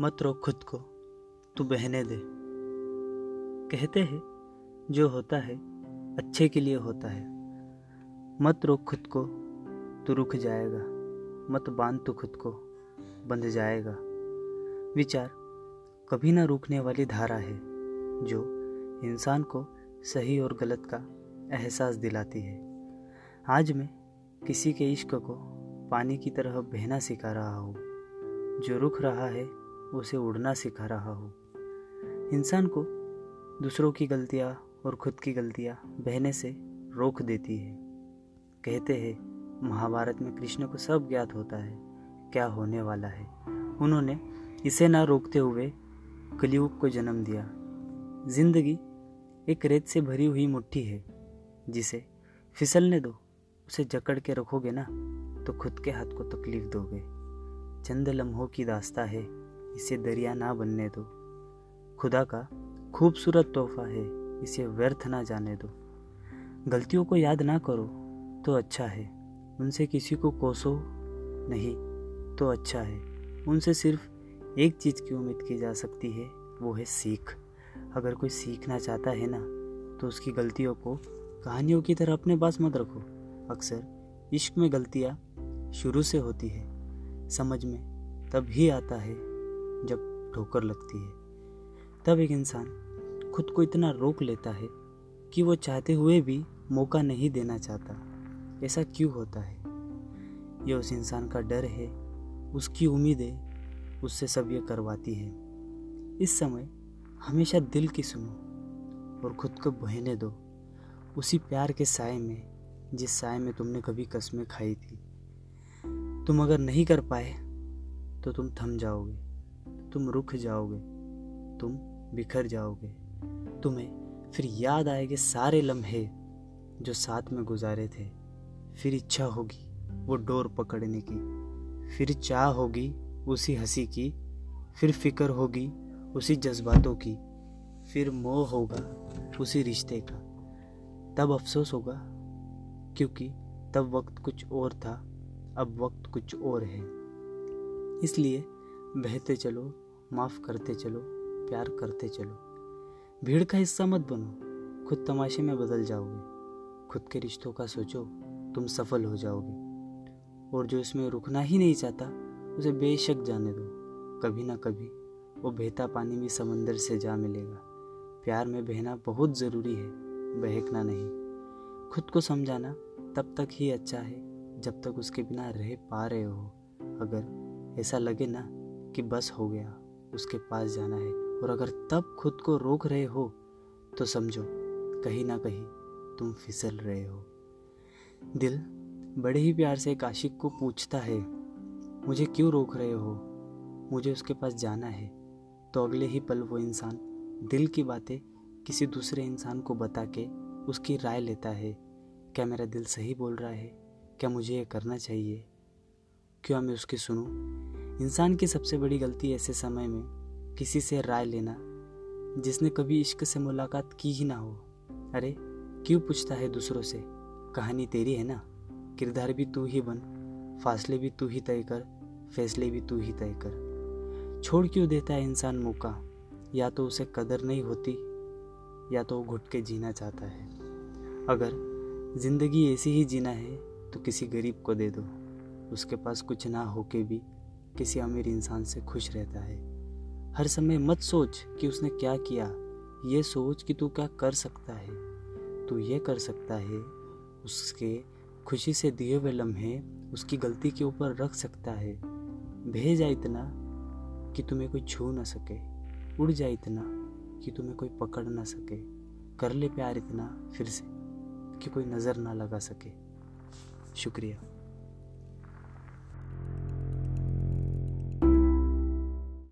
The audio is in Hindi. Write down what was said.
मत रोक खुद को, तू बहने दे। कहते हैं, जो होता है, अच्छे के लिए होता है। मत रोक खुद को, तू रुक जाएगा। मत बाँध तू खुद को, बंध जाएगा। विचार, कभी ना रुकने वाली धारा है, जो इंसान को सही और गलत का एहसास दिलाती है। आज मैं किसी के इश्क को पानी की तरह बहना सिखा रहा हूँ। जो रुक रहा है उसे उड़ना सिखा रहा हो। इंसान को दूसरों की गलतियाँ और खुद की गलतियाँ बहने से रोक देती है। कहते हैं, महाभारत में कृष्ण को सब ज्ञात होता है, क्या होने वाला है। उन्होंने इसे ना रोकते हुए कलयुग को जन्म दिया। ज़िंदगी एक रेत से भरी हुई मुट्ठी है, जिसे फिसलने दो, उसे जकड़ के रखोगे ना तो खुद के हाथ को तकलीफ़ दोगे। चंद लम्हों की दास्ता है इसे दरिया ना बनने दो। खुदा का खूबसूरत तोहफा है, इसे व्यर्थ ना जाने दो। गलतियों को याद ना करो तो अच्छा है। उनसे किसी को कोसो नहीं तो अच्छा है। उनसे सिर्फ़ एक चीज़ की उम्मीद की जा सकती है, वो है सीख। अगर कोई सीखना चाहता है ना तो उसकी गलतियों को कहानियों की तरह अपने पास मत रखो। अक्सर इश्क में गलतियाँ शुरू से होती है। समझ में तब ही आता है जब ठोकर लगती है। तब एक इंसान खुद को इतना रोक लेता है कि वो चाहते हुए भी मौका नहीं देना चाहता। ऐसा क्यों होता है? यह उस इंसान का डर है, उसकी उम्मीदें उससे सब ये करवाती है। इस समय हमेशा दिल की सुनो और खुद को बहने दो। उसी प्यार के साय में, जिस साय में तुमने कभी कस्में खाई थी। तुम अगर नहीं कर पाए तो तुम थम जाओगे। तुम रुक जाओगे, तुम बिखर जाओगे। तुम्हें फिर याद आएँगे सारे लम्हे जो साथ में गुजारे थे। फिर इच्छा होगी वो डोर पकड़ने की। फिर चाह होगी उसी हँसी की। फिर फ़िक्र होगी उसी जज्बातों की। फिर मोह होगा उसी रिश्ते का। तब अफसोस होगा, क्योंकि तब वक्त कुछ और था, अब वक्त कुछ और है। इसलिए बहते चलो माफ़ करते चलो, प्यार करते चलो। भीड़ का हिस्सा मत बनो, खुद तमाशे में बदल जाओगे। खुद के रिश्तों का सोचो, तुम सफल हो जाओगे। और जो इसमें रुकना ही नहीं चाहता, उसे बेशक जाने दो। कभी ना कभी, वो बहता पानी भी समंदर से जा मिलेगा। प्यार में बहना बहुत ज़रूरी है, बहकना नहीं। खुद को समझाना तब तक ही अच्छा है, जब तक उसके बिना रह पा रहे हो। अगर ऐसा लगे ना कि बस हो गया। उसके पास जाना है। और अगर तब खुद को रोक रहे हो तो समझो, कहीं ना कहीं तुम फिसल रहे हो। दिल बड़े ही प्यार से एक आशिक को पूछता है, मुझे क्यों रोक रहे हो? मुझे उसके पास जाना है। तो अगले ही पल वो इंसान दिल की बातें किसी दूसरे इंसान को बता के उसकी राय लेता है। क्या मेरा दिल सही बोल रहा है? क्या मुझे ये करना चाहिए? क्यों मैं उसकी सुनूं? इंसान की सबसे बड़ी गलती ऐसे समय में किसी से राय लेना, जिसने कभी इश्क से मुलाकात की ही ना हो। अरे, क्यों पूछता है दूसरों से? कहानी तेरी है ना? किरदार भी तू ही बन, फासले भी तू ही तय कर, फैसले भी तू ही तय कर। छोड़ क्यों देता है इंसान मौका? या तो उसे कदर नहीं होती, या तो वो घुट के जीना चाहता है। अगर ज़िंदगी ऐसी ही जीना है तो किसी गरीब को दे दो। उसके पास कुछ ना होके भी किसी अमीर इंसान से खुश रहता है। हर समय मत सोच कि उसने क्या किया। ये सोच कि तू क्या कर सकता है। तू ये कर सकता है, उसके खुशी से दिए हुए लम्हे उसकी गलती के ऊपर रख सकता है। भेजा इतना कि तुम्हें कोई छू ना सके। उड़ जाए इतना कि तुम्हें कोई पकड़ ना सके। कर ले प्यार इतना फिर से कि कोई नज़र ना लगा सके। शुक्रिया।